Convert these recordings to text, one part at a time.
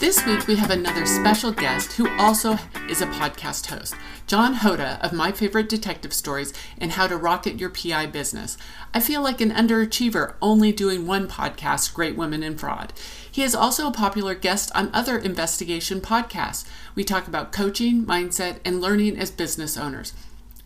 This week we have another special guest who also is a podcast host, John Hoda of My Favorite Detective Stories and How to Rocket Your PI Business. I feel like an underachiever only doing one podcast, Great Women in Fraud. He is also a popular guest on other investigation podcasts. We talk about coaching, mindset, and learning as business owners.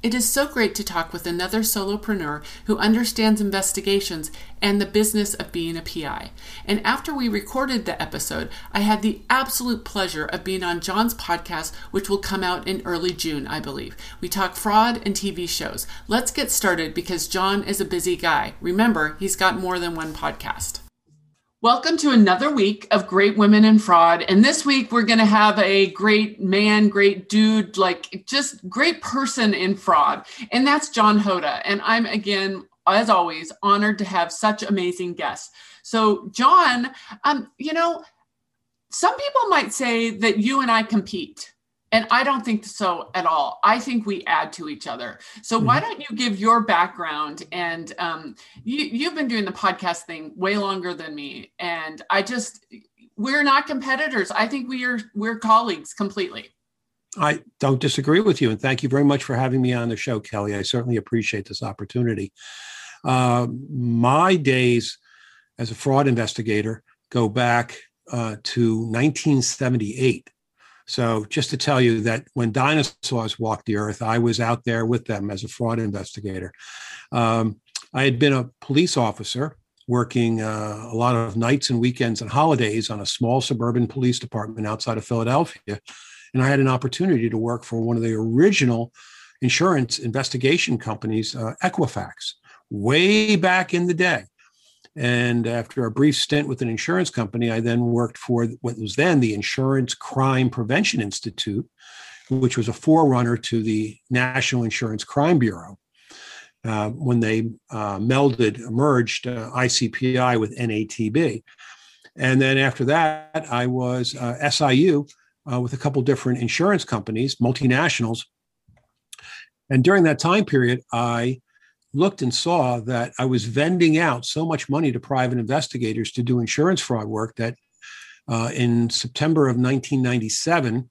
It is so great to talk with another solopreneur who understands investigations and the business of being a PI. And after we recorded the episode, I had the absolute pleasure of being on John's podcast, which will come out in early June, I believe. We talk fraud and TV shows. Let's get started because John is a busy guy. Remember, he's got more than one podcast. Welcome to another week of Great Women in Fraud. And this week we're going to have a great man, great dude, like just great person in fraud. And that's John Hoda. And I'm again, as always, honored to have such amazing guests. So, John, um, you know, some people might say that you and I compete. And I don't think so at all. I think we add to each other. So mm-hmm. why don't you give your background? And um, you, you've been doing the podcast thing way longer than me, and I just we're not competitors. I think we are we're colleagues completely. I don't disagree with you, and thank you very much for having me on the show, Kelly. I certainly appreciate this opportunity. Uh, my days as a fraud investigator go back uh, to 1978 so, just to tell you that when dinosaurs walked the earth, I was out there with them as a fraud investigator. Um, I had been a police officer working uh, a lot of nights and weekends and holidays on a small suburban police department outside of Philadelphia. And I had an opportunity to work for one of the original insurance investigation companies, uh, Equifax, way back in the day. And after a brief stint with an insurance company, I then worked for what was then the Insurance Crime Prevention Institute, which was a forerunner to the National Insurance Crime Bureau. Uh, when they uh, melded, merged uh, ICPI with NATB. And then after that, I was uh, SIU uh, with a couple different insurance companies, multinationals. And during that time period, I looked and saw that I was vending out so much money to private investigators to do insurance fraud work that uh, in September of 1997,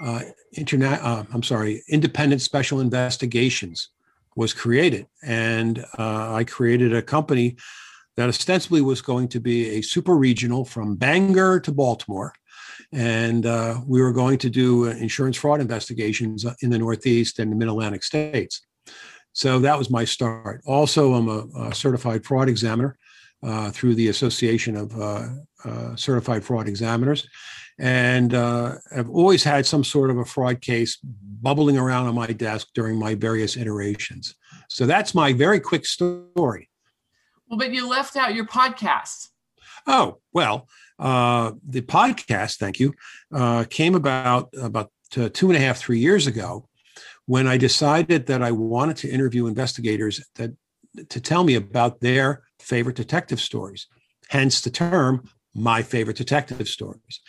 uh, internet, uh, I'm sorry, Independent Special Investigations was created. And uh, I created a company that ostensibly was going to be a super regional from Bangor to Baltimore. And uh, we were going to do insurance fraud investigations in the Northeast and the Mid Atlantic states. So that was my start. Also, I'm a, a certified fraud examiner uh, through the Association of uh, uh, Certified Fraud Examiners. And uh, I've always had some sort of a fraud case bubbling around on my desk during my various iterations. So that's my very quick story. Well, but you left out your podcast. Oh, well, uh, the podcast, thank you, uh, came about about two and a half, three years ago when I decided that I wanted to interview investigators that to tell me about their favorite detective stories, hence the term my favorite detective stories.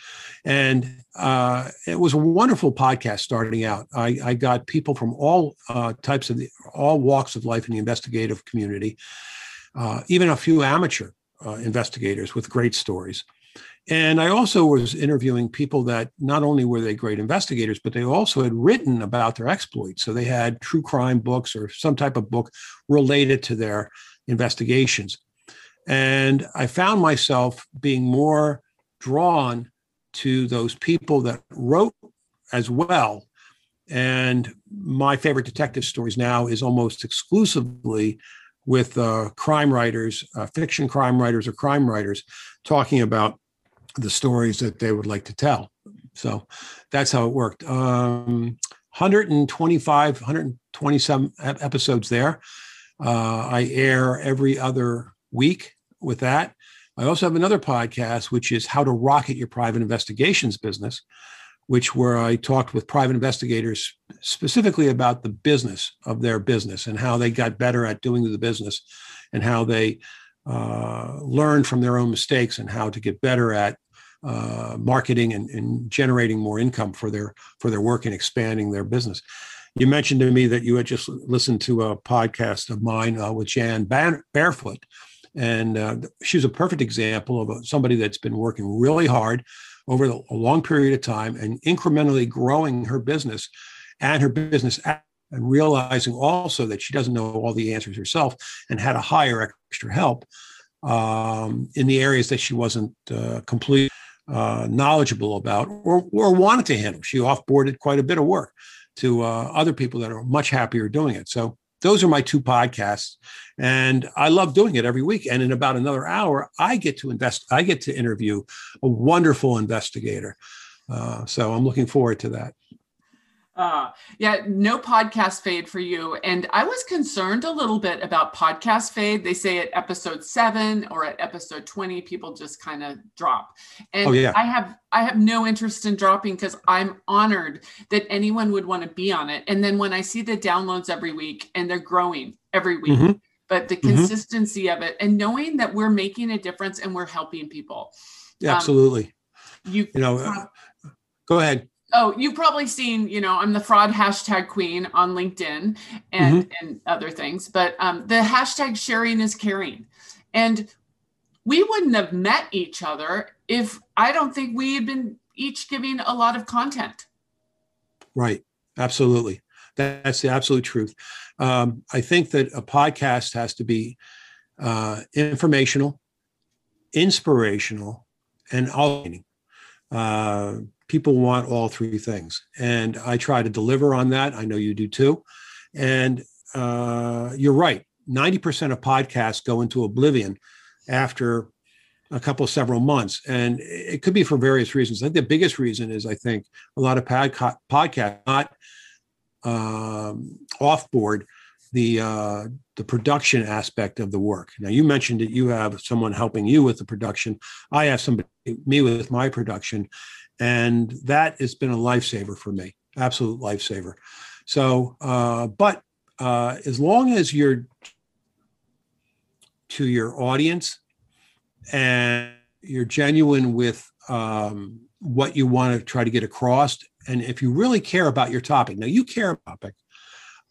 And uh, it was a wonderful podcast starting out. I, I got people from all uh, types of the, all walks of life in the investigative community, uh, even a few amateur uh, investigators with great stories. And I also was interviewing people that not only were they great investigators, but they also had written about their exploits. So they had true crime books or some type of book related to their investigations. And I found myself being more drawn to those people that wrote as well. And my favorite detective stories now is almost exclusively with uh, crime writers, uh, fiction crime writers, or crime writers talking about the stories that they would like to tell. So that's how it worked. Um, 125, 127 episodes there. Uh, I air every other week with that. I also have another podcast, which is How to Rocket Your Private Investigations Business, which where I talked with private investigators specifically about the business of their business and how they got better at doing the business and how they uh, learn from their own mistakes and how to get better at uh, marketing and, and, generating more income for their for their work and expanding their business. You mentioned to me that you had just listened to a podcast of mine uh, with Jan Barefoot, and uh, she's a perfect example of somebody that's been working really hard over a long period of time and incrementally growing her business and her business and realizing also that she doesn't know all the answers herself and had to hire extra help um, in the areas that she wasn't uh, completely uh, knowledgeable about or, or wanted to handle. She offboarded quite a bit of work to uh, other people that are much happier doing it. So those are my two podcasts and i love doing it every week and in about another hour i get to invest i get to interview a wonderful investigator uh, so i'm looking forward to that uh, yeah, no podcast fade for you. And I was concerned a little bit about podcast fade. They say at episode seven or at episode 20, people just kind of drop. And oh, yeah. I have I have no interest in dropping because I'm honored that anyone would want to be on it. And then when I see the downloads every week and they're growing every week, mm-hmm. but the mm-hmm. consistency mm-hmm. of it and knowing that we're making a difference and we're helping people. Yeah, um, absolutely. You, you know, uh, go ahead. Oh, you've probably seen, you know, I'm the fraud hashtag queen on LinkedIn and, mm-hmm. and other things, but um, the hashtag sharing is caring. And we wouldn't have met each other if I don't think we had been each giving a lot of content. Right. Absolutely. That's the absolute truth. Um, I think that a podcast has to be uh, informational, inspirational, and all. Uh, people want all three things. And I try to deliver on that. I know you do too. And uh, you're right. 90% of podcasts go into oblivion after a couple several months and it could be for various reasons i think the biggest reason is i think a lot of podca- podcasts not um, off board the uh, the production aspect of the work now you mentioned that you have someone helping you with the production i have somebody me with my production and that has been a lifesaver for me absolute lifesaver. So uh, but uh, as long as you're to your audience and you're genuine with um, what you want to try to get across and if you really care about your topic now you care about topic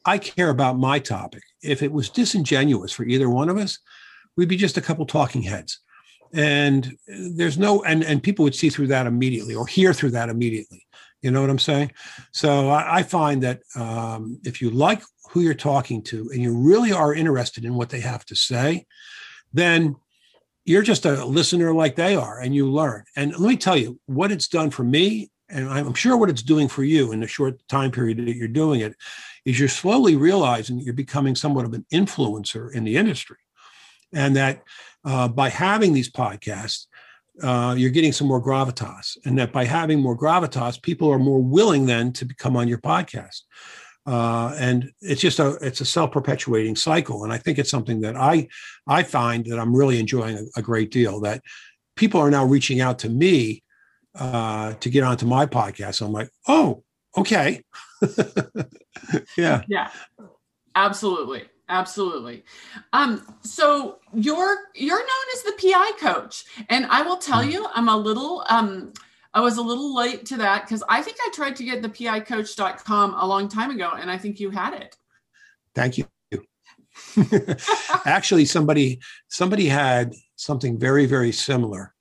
i care about my topic. If it was disingenuous for either one of us we'd be just a couple talking heads and there's no and and people would see through that immediately or hear through that immediately. You know what i'm saying? So i, I find that um, if you like who you're talking to and you really are interested in what they have to say then you're just a listener like they are and you learn. And let me tell you what it's done for me and i'm sure what it's doing for you in the short time period that you're doing it is you're slowly realizing that you're becoming somewhat of an influencer in the industry and that uh, by having these podcasts, uh, you're getting some more gravitas, and that by having more gravitas, people are more willing then to come on your podcast. Uh, and it's just a it's a self-perpetuating cycle, and I think it's something that I I find that I'm really enjoying a, a great deal. That people are now reaching out to me uh, to get onto my podcast. So I'm like, oh, okay, yeah, yeah, absolutely. Absolutely. Um, so you're you're known as the PI coach, and I will tell hmm. you, I'm a little um, I was a little late to that because I think I tried to get the pi PIcoach.com a long time ago, and I think you had it. Thank you. Actually, somebody somebody had something very very similar,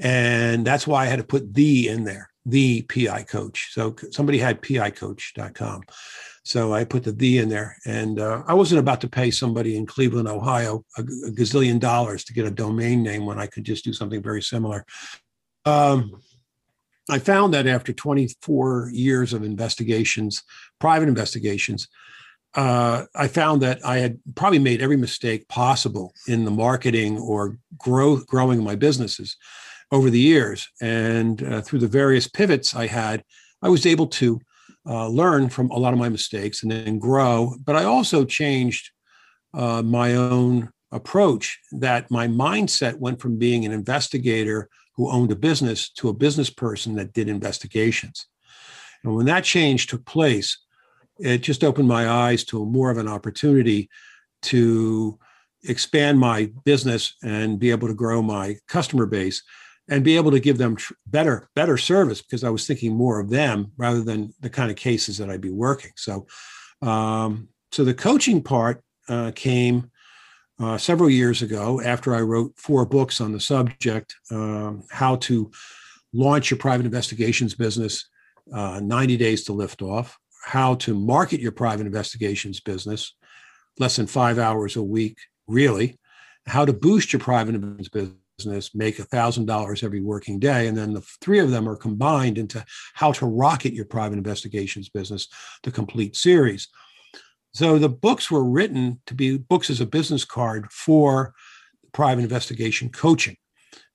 and that's why I had to put the in there, the PI coach. So somebody had pi PIcoach.com. So I put the the in there, and uh, I wasn't about to pay somebody in Cleveland, Ohio, a, a, gazillion dollars to get a domain name when I could just do something very similar. Um, I found that after 24 years of investigations, private investigations, uh, I found that I had probably made every mistake possible in the marketing or growth, growing my businesses over the years. And uh, through the various pivots I had, I was able to uh, learn from a lot of my mistakes and then grow. But I also changed uh, my own approach that my mindset went from being an investigator who owned a business to a business person that did investigations. And when that change took place, it just opened my eyes to more of an opportunity to expand my business and be able to grow my customer base and be able to give them tr- better better service because I was thinking more of them rather than the kind of cases that I'd be working. So, um, so the coaching part uh, came uh, several years ago after I wrote four books on the subject, um, how to launch your private investigations business, uh, 90 days to lift off, how to market your private investigations business, less than five hours a week, really, how to boost your private investigations business, make $1,000 every working day. And then the three of them are combined into how to rocket your private investigations business, the complete series. So the books were written to be books as a business card for private investigation coaching.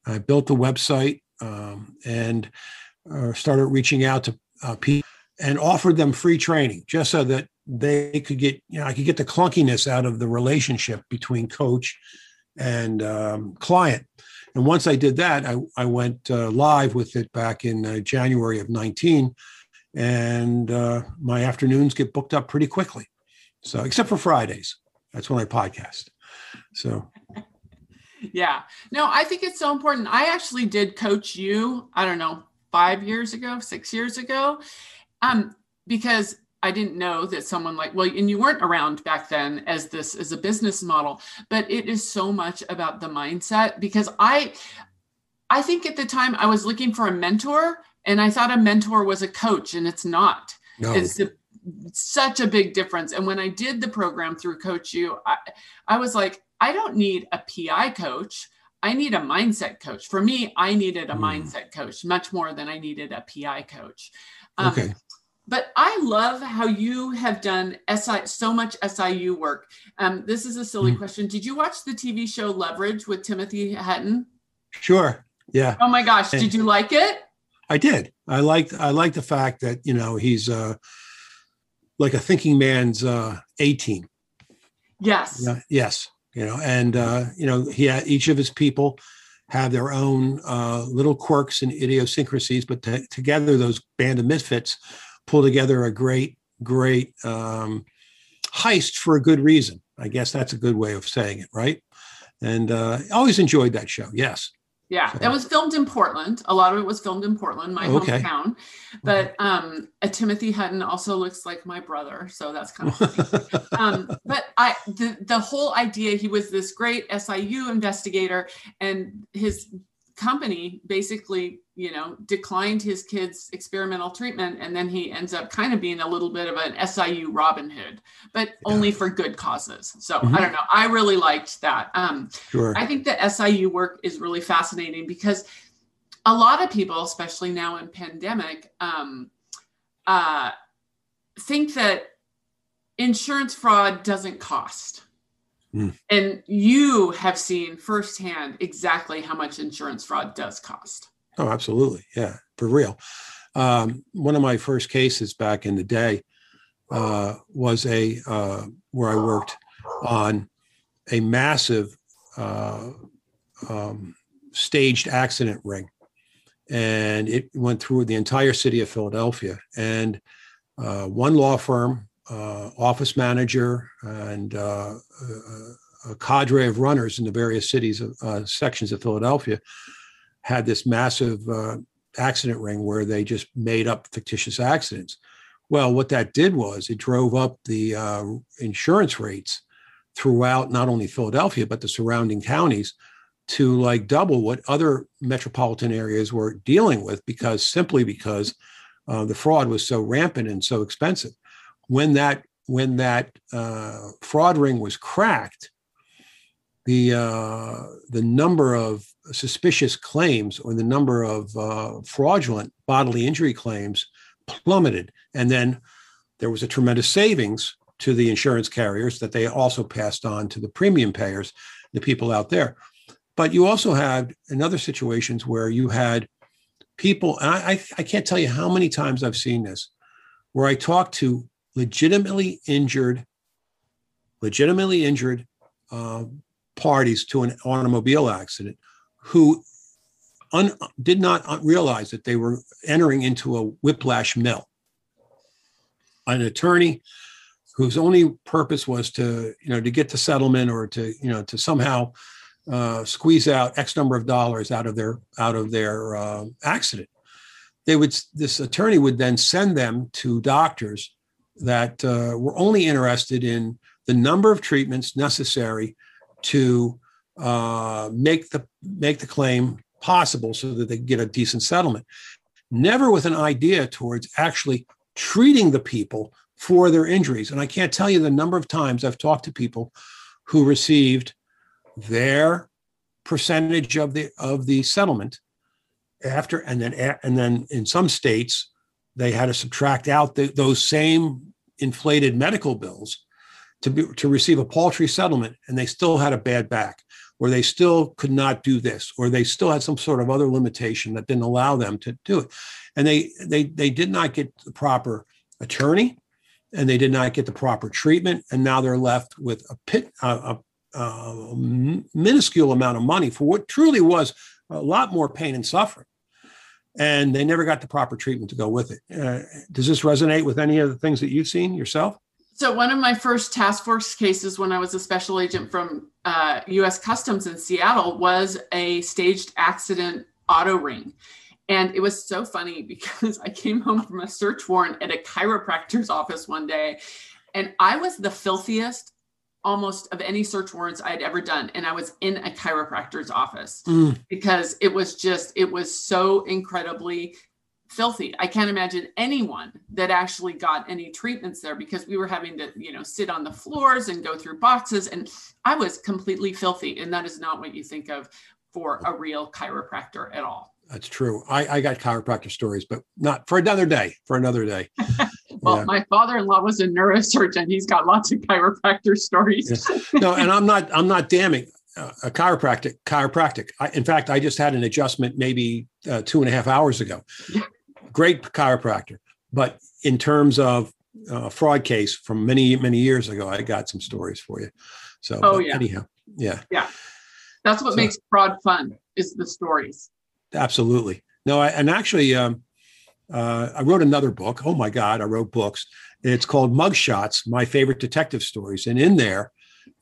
I built the website um, and uh, started reaching out to uh, people and offered them free training just so that they could get, you know, I could get the clunkiness out of the relationship between coach and um, client. And once I did that, I, I went uh, live with it back in uh, January of 19. And uh, my afternoons get booked up pretty quickly. So, except for Fridays, that's when I podcast. So, yeah. No, I think it's so important. I actually did coach you, I don't know, five years ago, six years ago, um, because I didn't know that someone like, well, and you weren't around back then as this as a business model, but it is so much about the mindset because I, I think at the time I was looking for a mentor and I thought a mentor was a coach and it's not. No. It's a, such a big difference. And when I did the program through Coach You, I, I was like, I don't need a PI coach. I need a mindset coach. For me, I needed a mm. mindset coach much more than I needed a PI coach. Um, okay but I love how you have done SI so much SIU work. Um, this is a silly mm. question. Did you watch the TV show Leverage with Timothy Hutton? Sure. Yeah. Oh my gosh, and did you like it? I did. I liked I like the fact that you know he's uh, like a thinking man's uh, A team. Yes. Yeah, yes. You know, and uh, you know he had, each of his people have their own uh, little quirks and idiosyncrasies, but t- together those band of misfits pull together a great, great um, heist for a good reason. I guess that's a good way of saying it, right? And uh, always enjoyed that show. Yes. Yeah, that was filmed in Portland. A lot of it was filmed in Portland, my okay. hometown. But um, Timothy Hutton also looks like my brother, so that's kind of funny. um, but I, the the whole idea, he was this great SIU investigator, and his company basically you know declined his kids experimental treatment and then he ends up kind of being a little bit of an siu robin hood but yeah. only for good causes so mm-hmm. i don't know i really liked that um, sure. i think the siu work is really fascinating because a lot of people especially now in pandemic um, uh, think that insurance fraud doesn't cost Mm. And you have seen firsthand exactly how much insurance fraud does cost. Oh, absolutely. Yeah, for real. Um, one of my first cases back in the day uh, was a uh, where I worked on a massive uh, um, staged accident ring, and it went through the entire city of Philadelphia. And uh, one law firm office manager and uh, a, a, cadre of runners in the various cities, uh, sections of Philadelphia, had this massive uh, accident ring where they just made up fictitious accidents. Well, what that did was it drove up the uh, insurance rates throughout not only Philadelphia but the surrounding counties to like double what other metropolitan areas were dealing with because simply because uh, the fraud was so rampant and so expensive when that when that uh, fraud ring was cracked, the uh, the number of suspicious claims or the number of uh, fraudulent bodily injury claims plummeted, and then there was a tremendous savings to the insurance carriers that they also passed on to the premium payers, the people out there. But you also had in other situations where you had people, and I, I, I can't tell you how many times I've seen this, where I talked to legitimately injured, legitimately injured uh, parties to an automobile accident who un, did not realize that they were entering into a whiplash mill. An attorney whose only purpose was to, you know, to get the settlement or to, you know, to somehow uh, squeeze out X number of dollars out of their out of their uh, accident. They would this attorney would then send them to doctors that uh, we're only interested in the number of treatments necessary to uh, make the make the claim possible so that they get a decent settlement. Never with an idea towards actually treating the people for their injuries. And I can't tell you the number of times I've talked to people who received their percentage of the of the settlement after and then and then in some states they had to subtract out the, those same inflated medical bills to be, to receive a paltry settlement and they still had a bad back or they still could not do this or they still had some sort of other limitation that didn't allow them to do it. And they they they did not get the proper attorney and they did not get the proper treatment and now they're left with a pit a, a, a minuscule amount of money for what truly was a lot more pain and suffering and they never got the proper treatment to go with it. Uh, does this resonate with any of the things that you've seen yourself? So, one of my first task force cases when I was a special agent from uh, US Customs in Seattle was a staged accident auto ring. And it was so funny because I came home from a search warrant at a chiropractor's office one day, and I was the filthiest almost of any search warrants I had ever done. And I was in a chiropractor's office mm. because it was just, it was so incredibly filthy. I can't imagine anyone that actually got any treatments there because we were having to, you know, sit on the floors and go through boxes. And I was completely filthy. And that is not what you think of for a real chiropractor at all. That's true. I, I got chiropractor stories, but not for another day. For another day. well, yeah. my father-in-law was a neurosurgeon. He's got lots of chiropractor stories. yeah. No, and I'm not. I'm not damning uh, a chiropractic. Chiropractic. I, in fact, I just had an adjustment maybe uh, two and a half hours ago. Great chiropractor, but in terms of uh, fraud case from many many years ago, I got some stories for you. So, oh yeah. Anyhow, yeah. Yeah. That's what so, makes fraud fun is the stories. Absolutely. No, I, and actually, um, uh, I wrote another book. Oh my God, I wrote books. It's called Mugshots, My Favorite Detective Stories. And in there,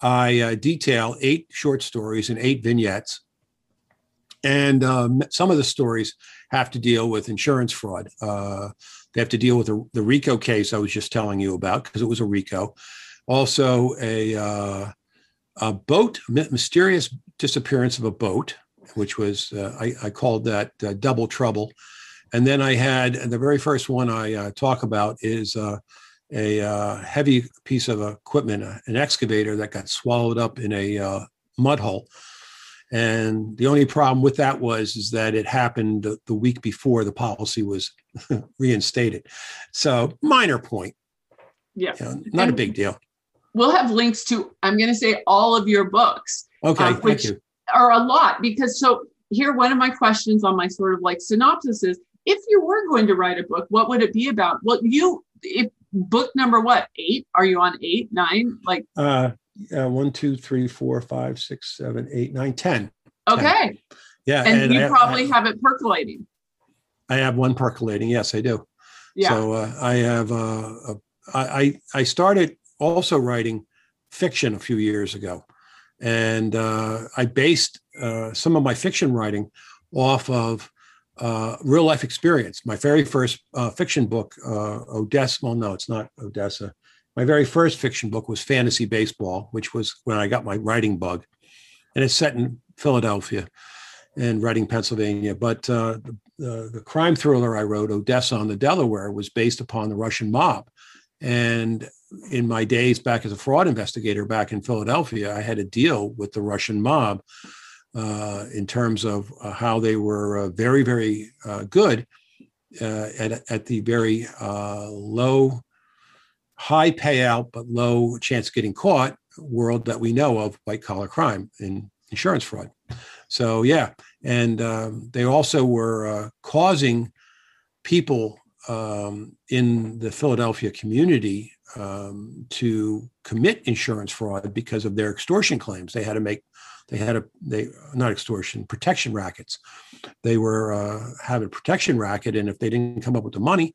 I uh, detail eight short stories and eight vignettes. And um, some of the stories have to deal with insurance fraud. Uh, they have to deal with the, the, RICO case I was just telling you about because it was a RICO. Also, a, uh, a boat, mysterious disappearance of a boat which was uh, I, I, called that uh, double trouble. And then I had the very first one I uh, talk about is uh, a uh, heavy piece of equipment, uh, an excavator that got swallowed up in a mud hole. And the only problem with that was is that it happened the, the week before the policy was reinstated. So minor point. Yeah, you know, not and a big deal. We'll have links to I'm going to say all of your books. Okay, thank you are a lot because so here one of my questions on my sort of like synopsis is if you were going to write a book what would it be about? Well you if book number what eight? Are you on eight nine? Like uh, uh one two three four five six seven eight nine ten. Okay. Ten. yeah and, and you probably I, have it percolating. I have one percolating yes i do. Yeah. So uh, i have uh, a, I, I started also writing fiction a few years ago. And uh, I based uh, some of my fiction writing off of uh, real life experience. My very first uh, fiction book, uh, Odessa, well, no, it's not Odessa. My very first fiction book was Fantasy Baseball, which was when I got my writing bug. And it's set in Philadelphia and Reading, Pennsylvania. But uh, the, the crime thriller I wrote, Odessa on the Delaware, was based upon the Russian mob. And in my days back as a fraud investigator back in Philadelphia, I had to deal with the Russian mob uh, in terms of uh, how they were uh, very, very uh, good uh, at, at the very uh, low, high payout, but low chance of getting caught world that we know of white collar crime and insurance fraud. So, yeah. And um, they also were causing people um, in the Philadelphia community um, to commit insurance fraud because of their extortion claims. They had to make, they had a, they not extortion, protection rackets. They were uh, a protection racket, and if they didn't come up with the money,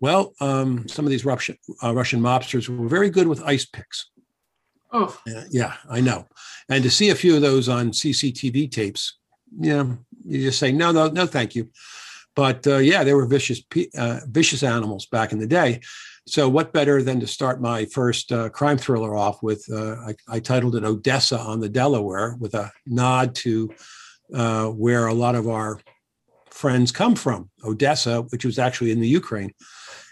well, um, some of these Russian uh, Russian mobsters were very good with ice picks. Oh, yeah, yeah, I know. And to see a few of those on CCTV tapes, yeah, you just say no, no, no, thank you. But uh, yeah, they were vicious, uh, vicious animals back in the day. So, what better than to start my first uh, crime thriller off with? Uh, I, I, titled it Odessa on the Delaware, with a nod to uh, where a lot of our friends come from, Odessa, which was actually in the Ukraine.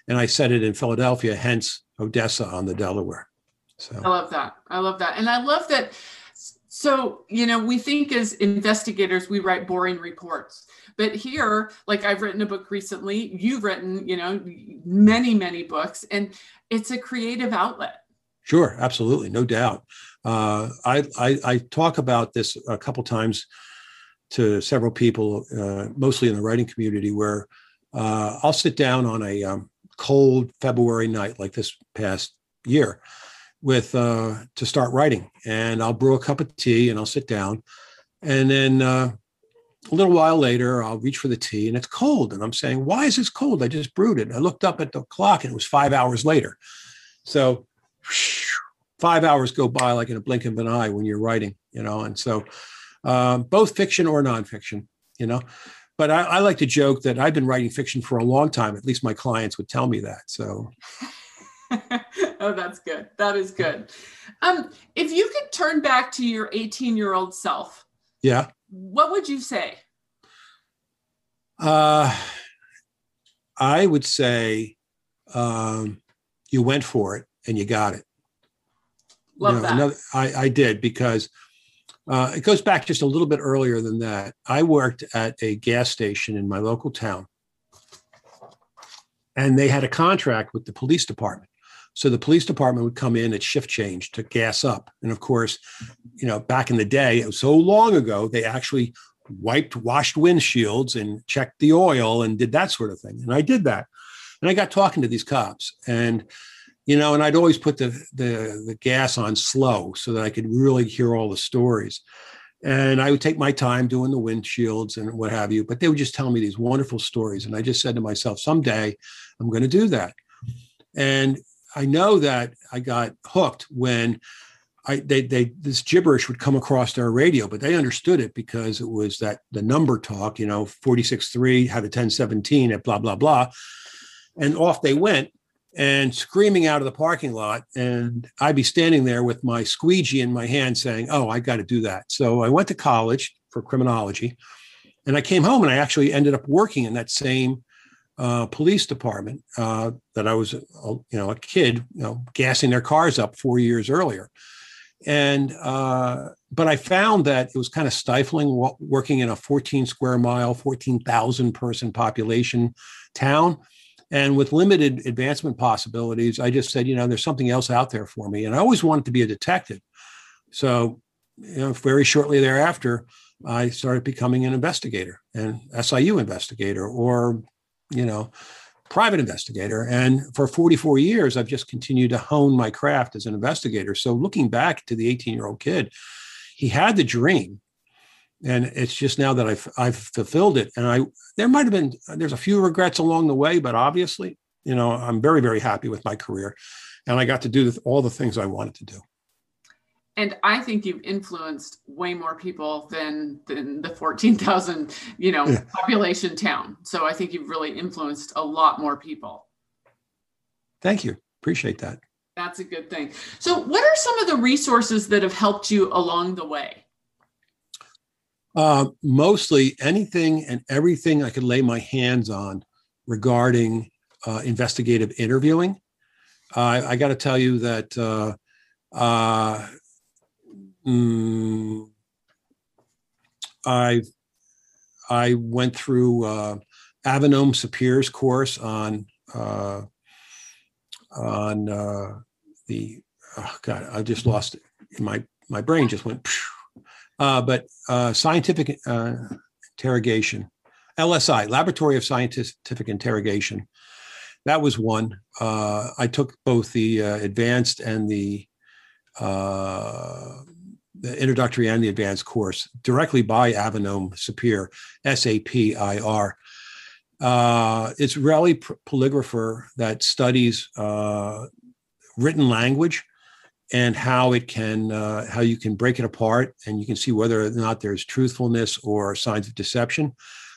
And I said it in Philadelphia, hence Odessa on the Delaware. So I love that. I love that. And I love that. So, you know, we think as investigators, we write boring reports. But here, like I've written a book recently, you've written, you know, many, many books, and it's a creative outlet. Sure, absolutely, no doubt. Uh, I, I, I talk about this a couple times to several people, uh, mostly in the writing community, where uh, I'll sit down on a um, cold February night like this past year with uh, to start writing, and I'll brew a cup of tea and I'll sit down, and then uh, a little while later I'll reach for the tea and it's cold, and I'm saying, "Why is this cold? I just brewed it." And I looked up at the clock and it was five hours later, so five hours go by like in a blink of an eye when you're writing, you know, and so um, both fiction or nonfiction, you know. But I, I like to joke that I've been writing fiction for a long time. At least my clients would tell me that. So. oh, that's good. That is good. Um, if you could turn back to your 18 year old self, yeah, what would you say? Uh, I would say um, you went for it and you got it. Love you know, that. Another, I, I did because uh, it goes back just a little bit earlier than that. I worked at a gas station in my local town, and they had a contract with the police department. So the police department would come in at shift change to gas up. And of course, you know, back in the day, so long ago, they actually wiped, washed windshields and checked the oil and did that sort of thing. And I did that. And I got talking to these cops and, you know, and I'd always put the, the, the gas on slow so that I could really hear all the stories. And I would take my time doing the windshields and what have you, but they would just tell me these wonderful stories. And I just said to myself, someday I'm going to do that. And I know that I got hooked when I they they this gibberish would come across their radio, but they understood it because it was that the number talk, you know, 46.3 had a 1017 at blah blah blah. And off they went and screaming out of the parking lot. And I'd be standing there with my squeegee in my hand saying, Oh, I got to do that. So I went to college for criminology. And I came home and I actually ended up working in that same uh, police department uh, that I was, uh, you know, a kid, you know, gassing their cars up four years earlier. And uh, but I found that it was kind of stifling working in a 14 square mile, 14,000 person population town. And with limited advancement possibilities, I just said, you know, there's something else out there for me. And I always wanted to be a detective. So, you know, very shortly thereafter, I started becoming an investigator, an SIU investigator, or you know, private investigator. And for 44 years, I've just continued to hone my craft as an investigator. So looking back to the 18 year old kid, he had the dream. And it's just now that I've, I've fulfilled it. And I, there might have been, there's a few regrets along the way, but obviously, you know, I'm very, very happy with my career. And I got to do all the things I wanted to do and I think you've influenced way more people than than the 14,000, you know, yeah. population town. So I think you've really influenced a lot more people. Thank you. Appreciate that. That's a good thing. So what are some of the resources that have helped you along the way? Uh, mostly anything and everything I could lay my hands on regarding uh, investigative interviewing. Uh, I got to tell you that uh, uh, Mm, I I went through uh, Sapir's course on uh, on uh, the oh God I just lost it. My my brain just went. Uh, but uh, scientific uh, interrogation, LSI, Laboratory of Scientific Interrogation. That was one. Uh, I took both the advanced and the the introductory and the advanced course directly by Avinoam Sapir, S A P I R. Uh, it's really polygrapher that studies uh, written language and how it can uh, how you can break it apart and you can see whether or not there's truthfulness or signs of deception.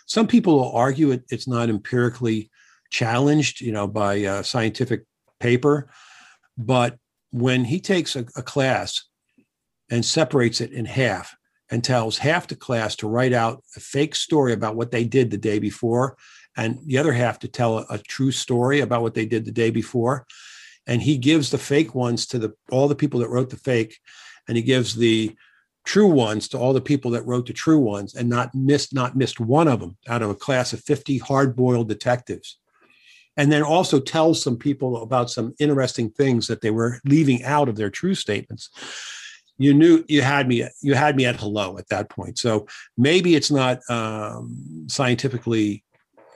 Some people will argue it, it's not empirically challenged, you know, by a scientific paper, but when he takes a, a class and separates it in half and tells half the class to write out a fake story about what they did the day before, and the other half to tell a, a true story about what they did the day before. And he gives the fake ones to the all the people that wrote the fake, and he gives the true ones to all the people that wrote the true ones and not missed not missed one of them out of a class of 50 hard-boiled detectives and then also tells some people about some interesting things that they were leaving out of their true statements you knew you had me you had me at hello at that point. So maybe it's not um, scientifically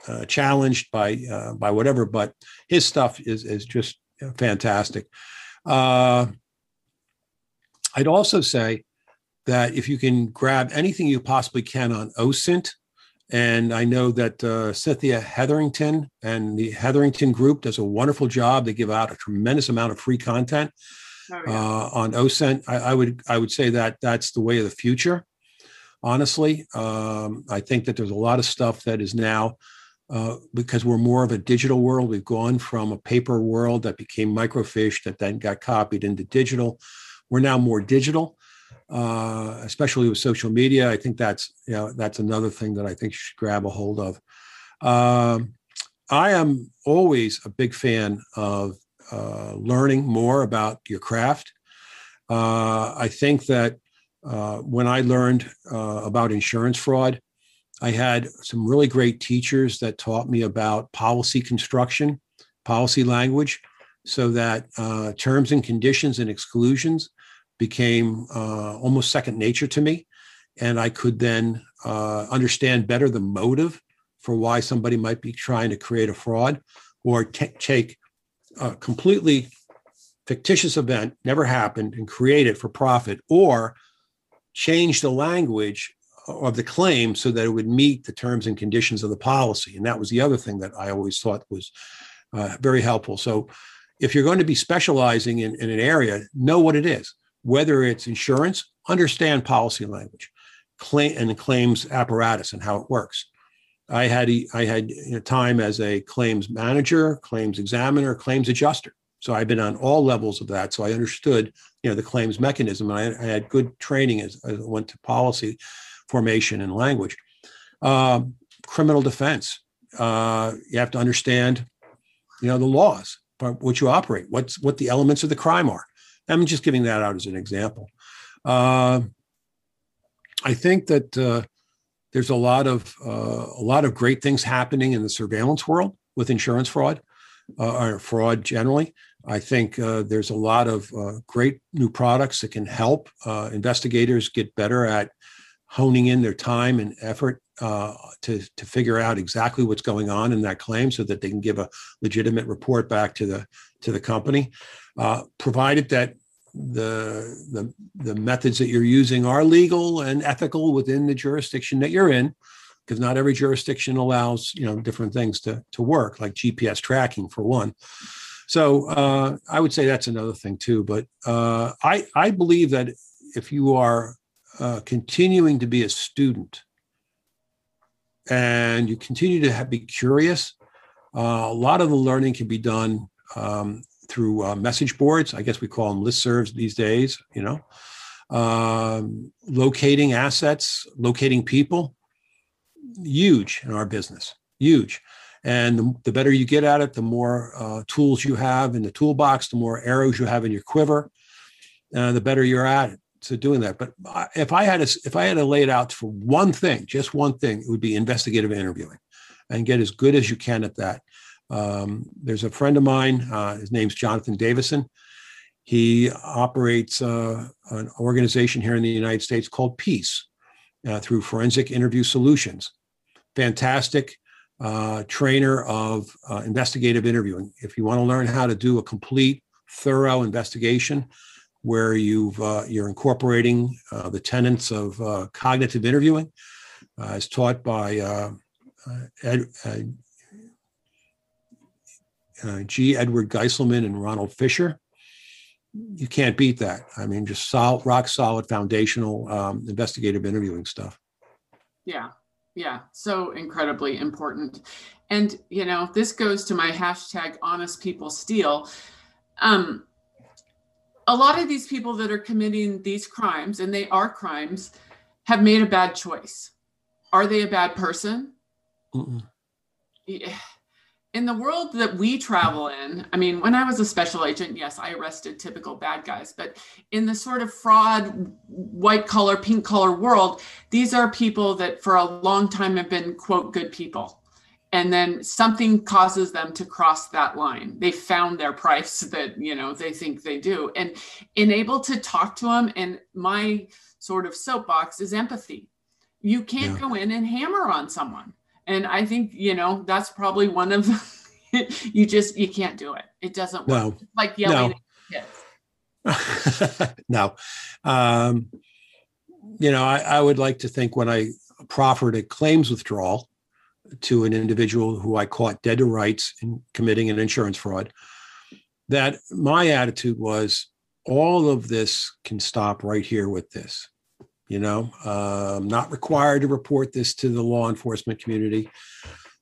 uh, challenged by uh, by whatever but his stuff is is just fantastic. Uh, i'd also say that if you can grab anything you possibly can on OSINT, and I know that uh, Cynthia Hetherington and the Hetherington Group does a wonderful job. They give out a tremendous amount of free content oh, uh, on OSINT. I, I, would I would say that that's the way of the future. Honestly, um, I think that there's a lot of stuff that is now uh, because we're more of a digital world. We've gone from a paper world that became microfiche that then got copied into digital. We're now more digital uh, especially with social media. I think that's you know that's another thing that I think you should grab a hold of. Um, I am always a big fan of uh, learning more about your craft. Uh, I think that uh, when I learned uh, about insurance fraud, I had some really great teachers that taught me about policy construction, policy language, so that uh, terms and conditions and exclusions became uh, almost second nature to me. And I could then uh, understand better the motive for why somebody might be trying to create a fraud or t- take a completely fictitious event, never happened, and create it for profit, or change the language of the claim so that it would meet the terms and conditions of the policy. And that was the other thing that I always thought was uh, very helpful. So if you're going to be specializing in, in an area, know what it is whether it's insurance, understand policy language, claim and claims apparatus and how it works. I had I had time as a claims manager, claims examiner, claims adjuster. So I've been on all levels of that. So I understood, you know, the claims mechanism, and I, I had good training as, I went to policy formation and language. Um, criminal defense, uh, you have to understand, you know, the laws, which you operate, what's what the elements of the crime are. I'm just giving that out as an example. Uh, I think that uh, there's a lot of uh, a lot of great things happening in the surveillance world with insurance fraud uh, or fraud generally. I think uh, there's a lot of uh, great new products that can help investigators get better at honing in their time and effort uh, to to figure out exactly what's going on in that claim, so that they can give a legitimate report back to the to the company, uh, provided that the, the the methods that you're using are legal and ethical within the jurisdiction that you're in because not every jurisdiction allows you know different things to to work like gps tracking for one. So uh, i would say that's another thing too but uh, i i believe that if you are uh, continuing to be a student and you continue to have, be curious uh, a lot of the learning can be done um, through uh, message boards. I guess we call them listservs these days, you know, um, locating assets, locating people, huge in our business, huge. And the, the better you get at it, the more uh, tools you have in the toolbox, the more arrows you have in your quiver, uh, the better you're at it. So doing that. But if I had to, if I had to lay it out for one thing, just one thing, it would be investigative interviewing, and get as good as you can at that. Um, there's a friend of mine, uh, his name's Jonathan Davison. He operates uh, an organization here in the United States called Peace uh, through Forensic Interview Solutions. Fantastic uh, trainer of uh, investigative interviewing. If you want to learn how to do a complete, thorough investigation where you've, uh, you're incorporating the tenets of cognitive interviewing, as taught by Ed, uh, G. Edward Geiselman and Ronald Fisher. You can't beat that. I mean, just solid, rock solid, foundational um, investigative interviewing stuff. Yeah, yeah, so incredibly important. And you know, this goes to my hashtag honest people steal. Um, a lot of these people that are committing these crimes, and they are crimes, have made a bad choice. Are they a bad person? Mm-mm. In the world that we travel in, I mean, when I was a special agent, yes, I arrested typical bad guys, but in the sort of fraud, white collar, pink collar world, these are people that for a long time have been, quote, good people. And then something causes them to cross that line. They found their price that, you know, they think they do. And in able to talk to them, and my sort of soapbox is empathy. You can't Yeah. go in and hammer on someone and i think you know that's probably one of you just you can't do it it doesn't work No, like yelling No. at kids no. Um, you know, I, I would like to think when I proffered a claims withdrawal to an individual who I caught dead to rights in committing an insurance fraud, that my attitude was all of this can stop right here with this. You know, I'm not required to report this to the law enforcement community.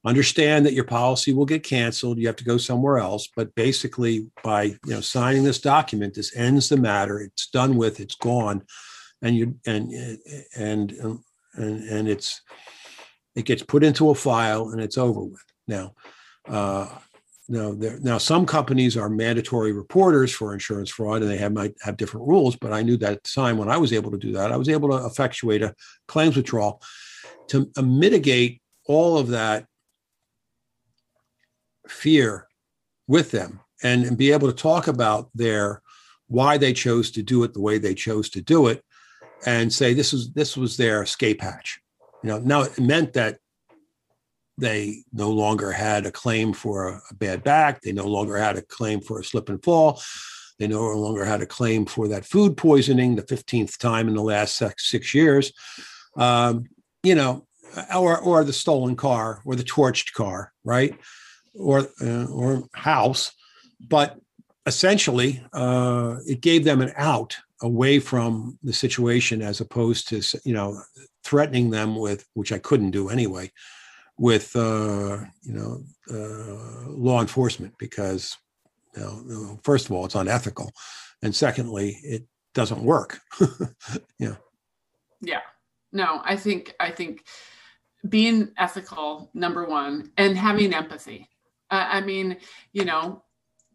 Understand that your policy will get canceled. You have to go somewhere else. But basically, by you know signing this document, this ends the matter. It's done with. It's gone, and you and and and and it's it gets put into a file and it's over with. Now, uh, now there now some companies are mandatory reporters for insurance fraud, and they have might have different rules. But I knew that at the time when I was able to do that, I was able to effectuate a claims withdrawal to uh, mitigate all of that fear with them and, and be able to talk about their why they chose to do it the way they chose to do it and say this was this was their escape hatch you know now it meant that they no longer had a claim for a, bad back they no longer had a claim for a slip and fall they no longer had a claim for that food poisoning the 15th time in the last six, six years. Um, you know or or the stolen car or the torched car right? Or uh, or house, but essentially uh, it gave them an out away from the situation as opposed to you know threatening them with which I couldn't do anyway with uh, you know uh, law enforcement because you know, first of all it's unethical and secondly it doesn't work. Yeah. Yeah. No i think i think being ethical number one and having empathy. Uh, i mean you know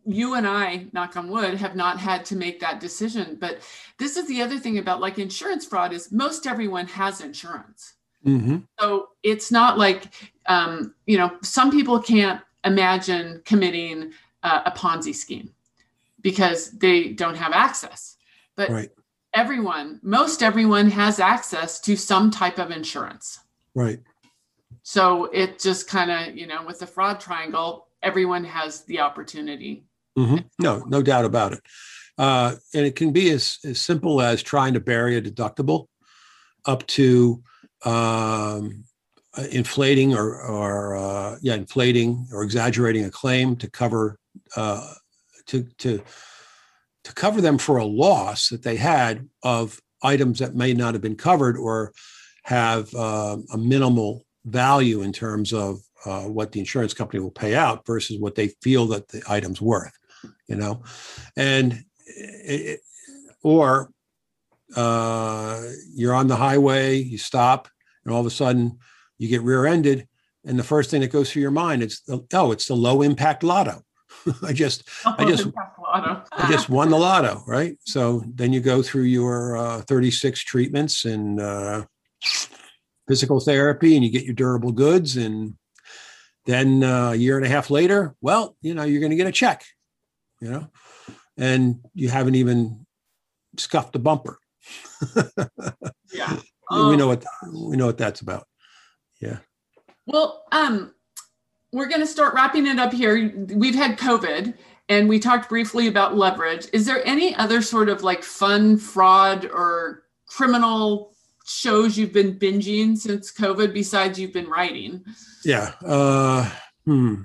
you and i knock on wood have not had to make that decision but this is the other thing about like insurance fraud is most everyone has insurance mm-hmm. so it's not like um, you know some people can't imagine committing uh, a ponzi scheme because they don't have access. But right. everyone most everyone has access to some type of insurance. Right. So it just kind of you know with the fraud triangle everyone has the opportunity. Hmm No, no doubt about it. Uh, and it can be as, as simple as trying to bury a deductible up to um, inflating or, or uh, yeah, inflating or exaggerating a claim to cover uh, to to to cover them for a loss that they had of items that may not have been covered or have uh, a minimal value in terms of uh, what the insurance company will pay out versus what they feel that the item's worth you know? And it, or uh, you're on the highway you stop and all of a sudden you get rear-ended and the first thing that goes through your mind is oh it's the low impact lotto i just I just- I just won the lotto, right? So then you go through your uh, 36 treatments and uh, physical therapy, and you get your durable goods, and then uh, a year and a half later, well, you know, you're going to get a check, you know, and you haven't even scuffed the bumper. Yeah we know what we know what that's about. Yeah. Well, um, we're going to start wrapping it up here. We've had COVID and we talked briefly about leverage. Is there any other sort of like fun fraud or criminal shows you've been binging since COVID besides you've been writing? Yeah. Uh, hmm.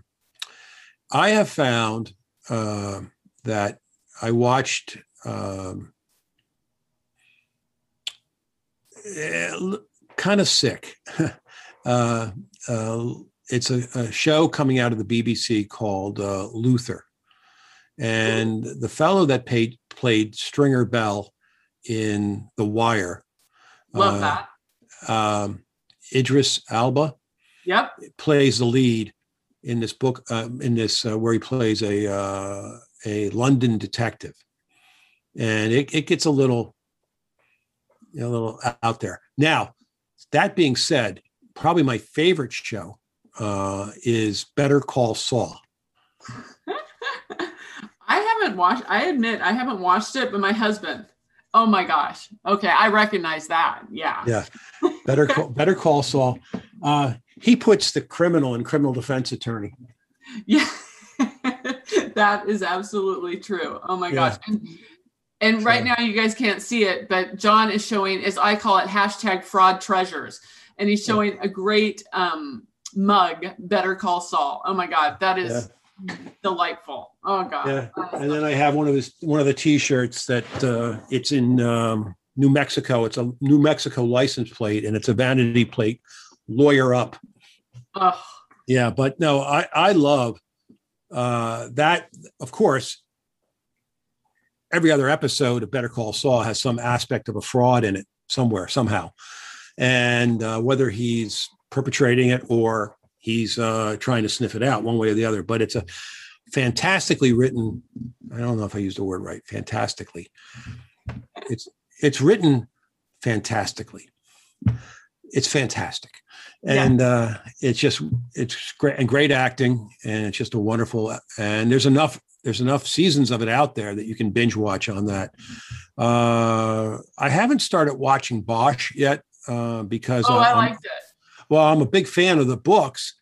I have found uh, that I watched um, kind of sick. uh, uh, it's a, a, show coming out of the BBC called uh, Luther. And the fellow that paid, played Stringer Bell in The Wire Love uh, that. um, Idris Elba Yep. plays the lead in this book um, in this uh, where he plays a uh, a London detective, and it, it gets a little you know, a little out there. Now, that being said, probably my favorite show uh, is Better Call Saul. I haven't watched. I admit I haven't watched it, but my husband. Oh my gosh. Okay, I recognize that. Yeah. Yeah, Better Call, Better Call Saul. Uh, he puts the criminal in criminal defense attorney. Yeah. that is absolutely true. Oh my Yeah. gosh. And, and right now you guys can't see it, but John is showing, as I call it, hashtag fraud treasures. And he's showing a great um, mug, Better Call Saul. Oh my God. That is delightful. Oh God. Yeah, and then I have one of his one of the T-shirts that uh, it's in um, New Mexico. It's a New Mexico license plate, and it's a vanity plate. Lawyer up. Oh, Yeah, but no, I I love uh, that. Of course, every other episode of Better Call Saul has some aspect of a fraud in it somewhere somehow, and uh, whether he's perpetrating it or he's uh, trying to sniff it out one way or the other. But it's a fantastically written. I don't know if I used the word right. Fantastically, it's it's written fantastically. It's fantastic, Yeah. and uh, it's just it's great and great acting, and it's just a wonderful. And there's enough there's enough seasons of it out there that you can binge watch on that. Uh, I haven't started watching Bosch yet uh, because oh I I'm- liked it. well, I'm a big fan of the books,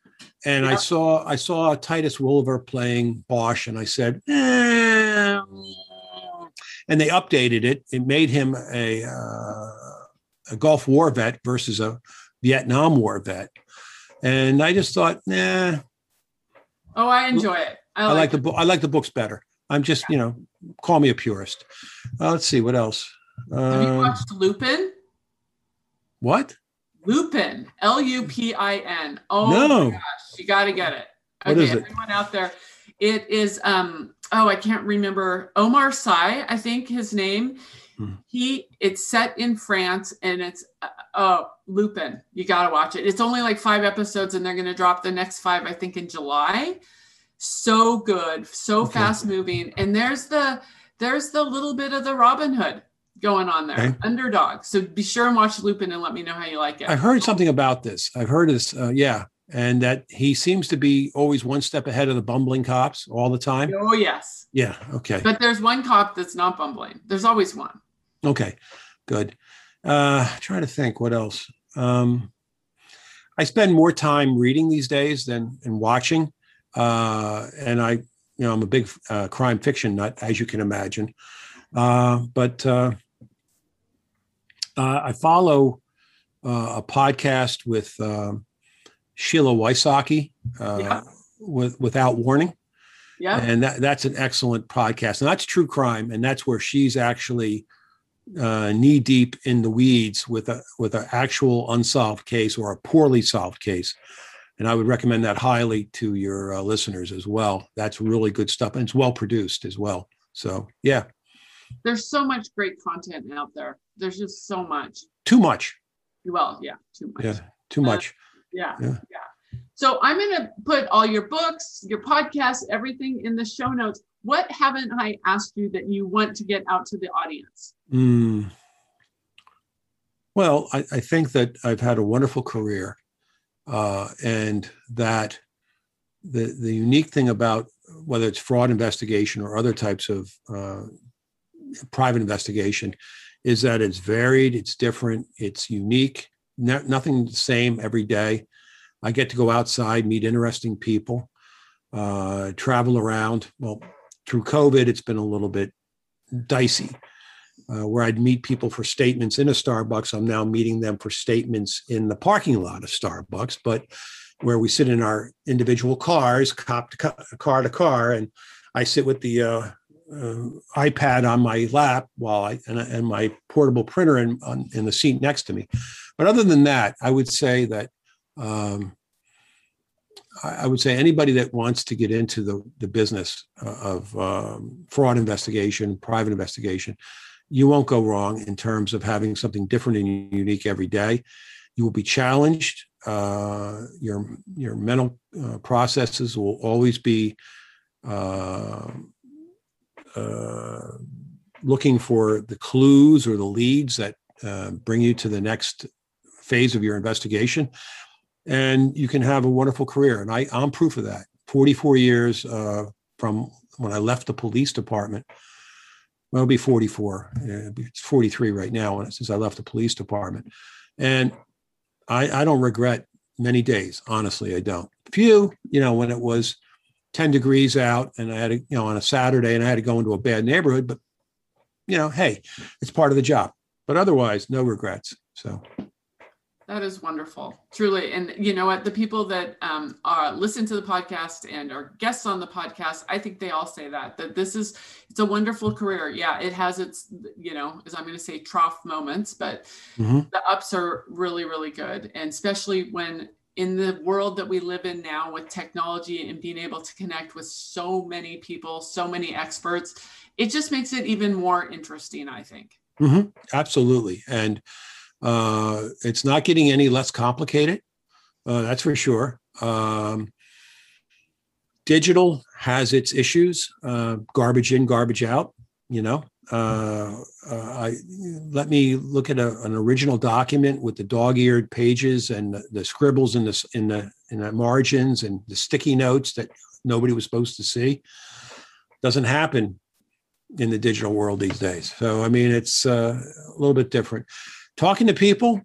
and I saw I saw Titus Welliver playing Bosch, and I said, eh. and they updated it. It made him a uh, a Gulf War vet versus a Vietnam War vet, and I just thought, nah, Oh, I enjoy it. I I like, the book. I like the books better. I'm just, you know, call me a purist. Uh, let's see what else. Have you Um, watched Lupin? what? Lupin, L U P I N. Oh No. my gosh, you got to get it. What okay, is it? everyone out there, it is. Um, oh, I can't remember Omar Sy. I think his name. Hmm. He. It's set in France, and it's uh, oh Lupin. You got to watch it. It's only like five episodes, and they're going to drop the next five. I think in July. So good, so Okay. fast moving, and there's the there's the little bit of the Robin Hood going on there, Okay. underdog. So be sure and watch Lupin and let me know how you like it. I've heard something about this. I've heard this, uh, yeah, and that he seems to be always one step ahead of the bumbling cops all the time. Oh yes, Yeah. Okay. but there's one cop that's not bumbling. There's always one. Okay. Good. Uh, trying to think what else. Um, I spend more time reading these days than and watching, uh, and I, you know, I'm a big uh, crime fiction nut, as you can imagine. Uh, but uh, uh, I follow uh, a podcast with um Sheila Wysocki, uh, Yeah. with Without Warning Yeah. and that, that's an excellent podcast and that's true crime and that's where she's actually uh, knee deep in the weeds with a with an actual unsolved case or a poorly solved case and i would recommend that highly to your uh, listeners as well that's really good stuff and it's well produced as well so yeah There's so much great content out there. There's just so much. too much Well, yeah, too much. yeah too Uh, much Yeah. Yeah. Yeah. So I'm going to put all your books, your podcasts, everything in the show notes. What haven't I asked you that you want to get out to the audience? Mm. Well, I, I think that I've had a wonderful career, uh, and that the the unique thing about whether it's fraud investigation or other types of uh, private investigation is that it's varied, it's different, it's unique. No, nothing the same every day. I get to go outside, meet interesting people, uh, travel around. Well, through COVID, it's been a little bit dicey uh, where I'd meet people for statements in a Starbucks. I'm now meeting them for statements in the parking lot of Starbucks, but where we sit in our individual cars, cop to car to car, and I sit with the uh, uh, iPad on my lap while I and, and my portable printer in on, in the seat next to me. But other than that, I would say that um, I, I would say anybody that wants to get into the the business uh, of um, fraud investigation, private investigation, you won't go wrong in terms of having something different and unique every day. You will be challenged. Uh, your your mental uh, processes will always be uh, uh, looking for the clues or the leads that uh, bring you to the next phase of your investigation, and you can have a wonderful career. And I, I'm proof of that. 44 years uh, from when I left the police department. Well, it'll be 44. Uh, it's 43 right now since I left the police department. And I, I don't regret many days. Honestly, I don't. Few, you know, when it was 10 degrees out and I had to, you know, on a Saturday and I had to go into a bad neighborhood, but you know, hey, it's part of the job. But otherwise, no regrets. So that is wonderful, truly. And you know what? The people that um, are listen to the podcast and are guests on the podcast, I think they all say that that this is it's a wonderful career. Yeah, it has its you know, as I'm going to say, trough moments, but mm-hmm. the ups are really really good, and especially when in the world that we live in now with technology and being able to connect with so many people, so many experts, it just makes it even more interesting. I think. Mm-hmm. Absolutely, and uh, it's not getting any less complicated. Uh, that's for sure. Um, digital has its issues. Uh, garbage in, garbage out. You know, uh, uh, I let me look at a, an original document with the dog-eared pages and the, the scribbles in the in the in the margins and the sticky notes that nobody was supposed to see. Doesn't happen in the digital world these days. So I mean, it's uh, a little bit different talking to people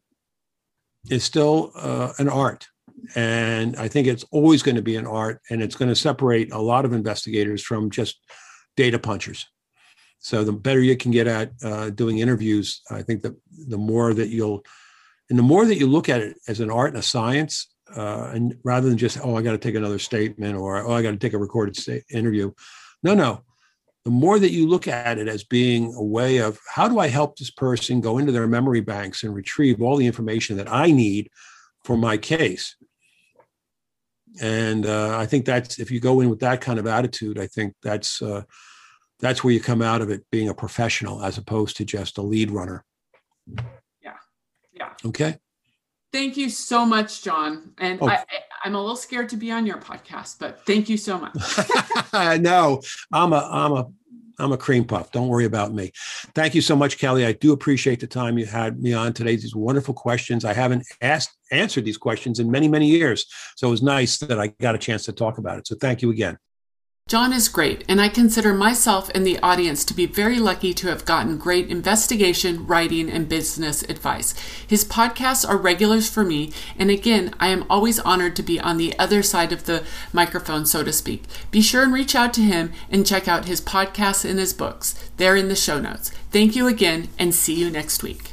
is still uh, an art. And I think it's always going to be an art, and it's going to separate a lot of investigators from just data punchers. So the better you can get at uh, doing interviews, I think that the more that you'll, and the more that you look at it as an art and a science, uh, and rather than just oh I got to take another statement or oh I got to take a recorded interview, no no, the more that you look at it as being a way of how do I help this person go into their memory banks and retrieve all the information that I need for my case. And uh, I think that's if you go in with that kind of attitude, I think that's uh, that's where you come out of it being a professional as opposed to just a lead runner. Yeah, yeah. Okay. Thank you so much, John. And oh. I, I'm a little scared to be on your podcast, but thank you so much. no, I'm a I'm a I'm a cream puff. Don't worry about me. Thank you so much, Kelly. I do appreciate the time you had me on today. These wonderful questions. I haven't asked answered these questions in many, many years. So it was nice that I got a chance to talk about it. So thank you again. John is great, and I consider myself and the audience to be very lucky to have gotten great investigation, writing, and business advice. His podcasts are regulars for me, and again, I am always honored to be on the other side of the microphone, so to speak. Be sure and reach out to him and check out his podcasts and his books. They're in the show notes. Thank you again, and see you next week.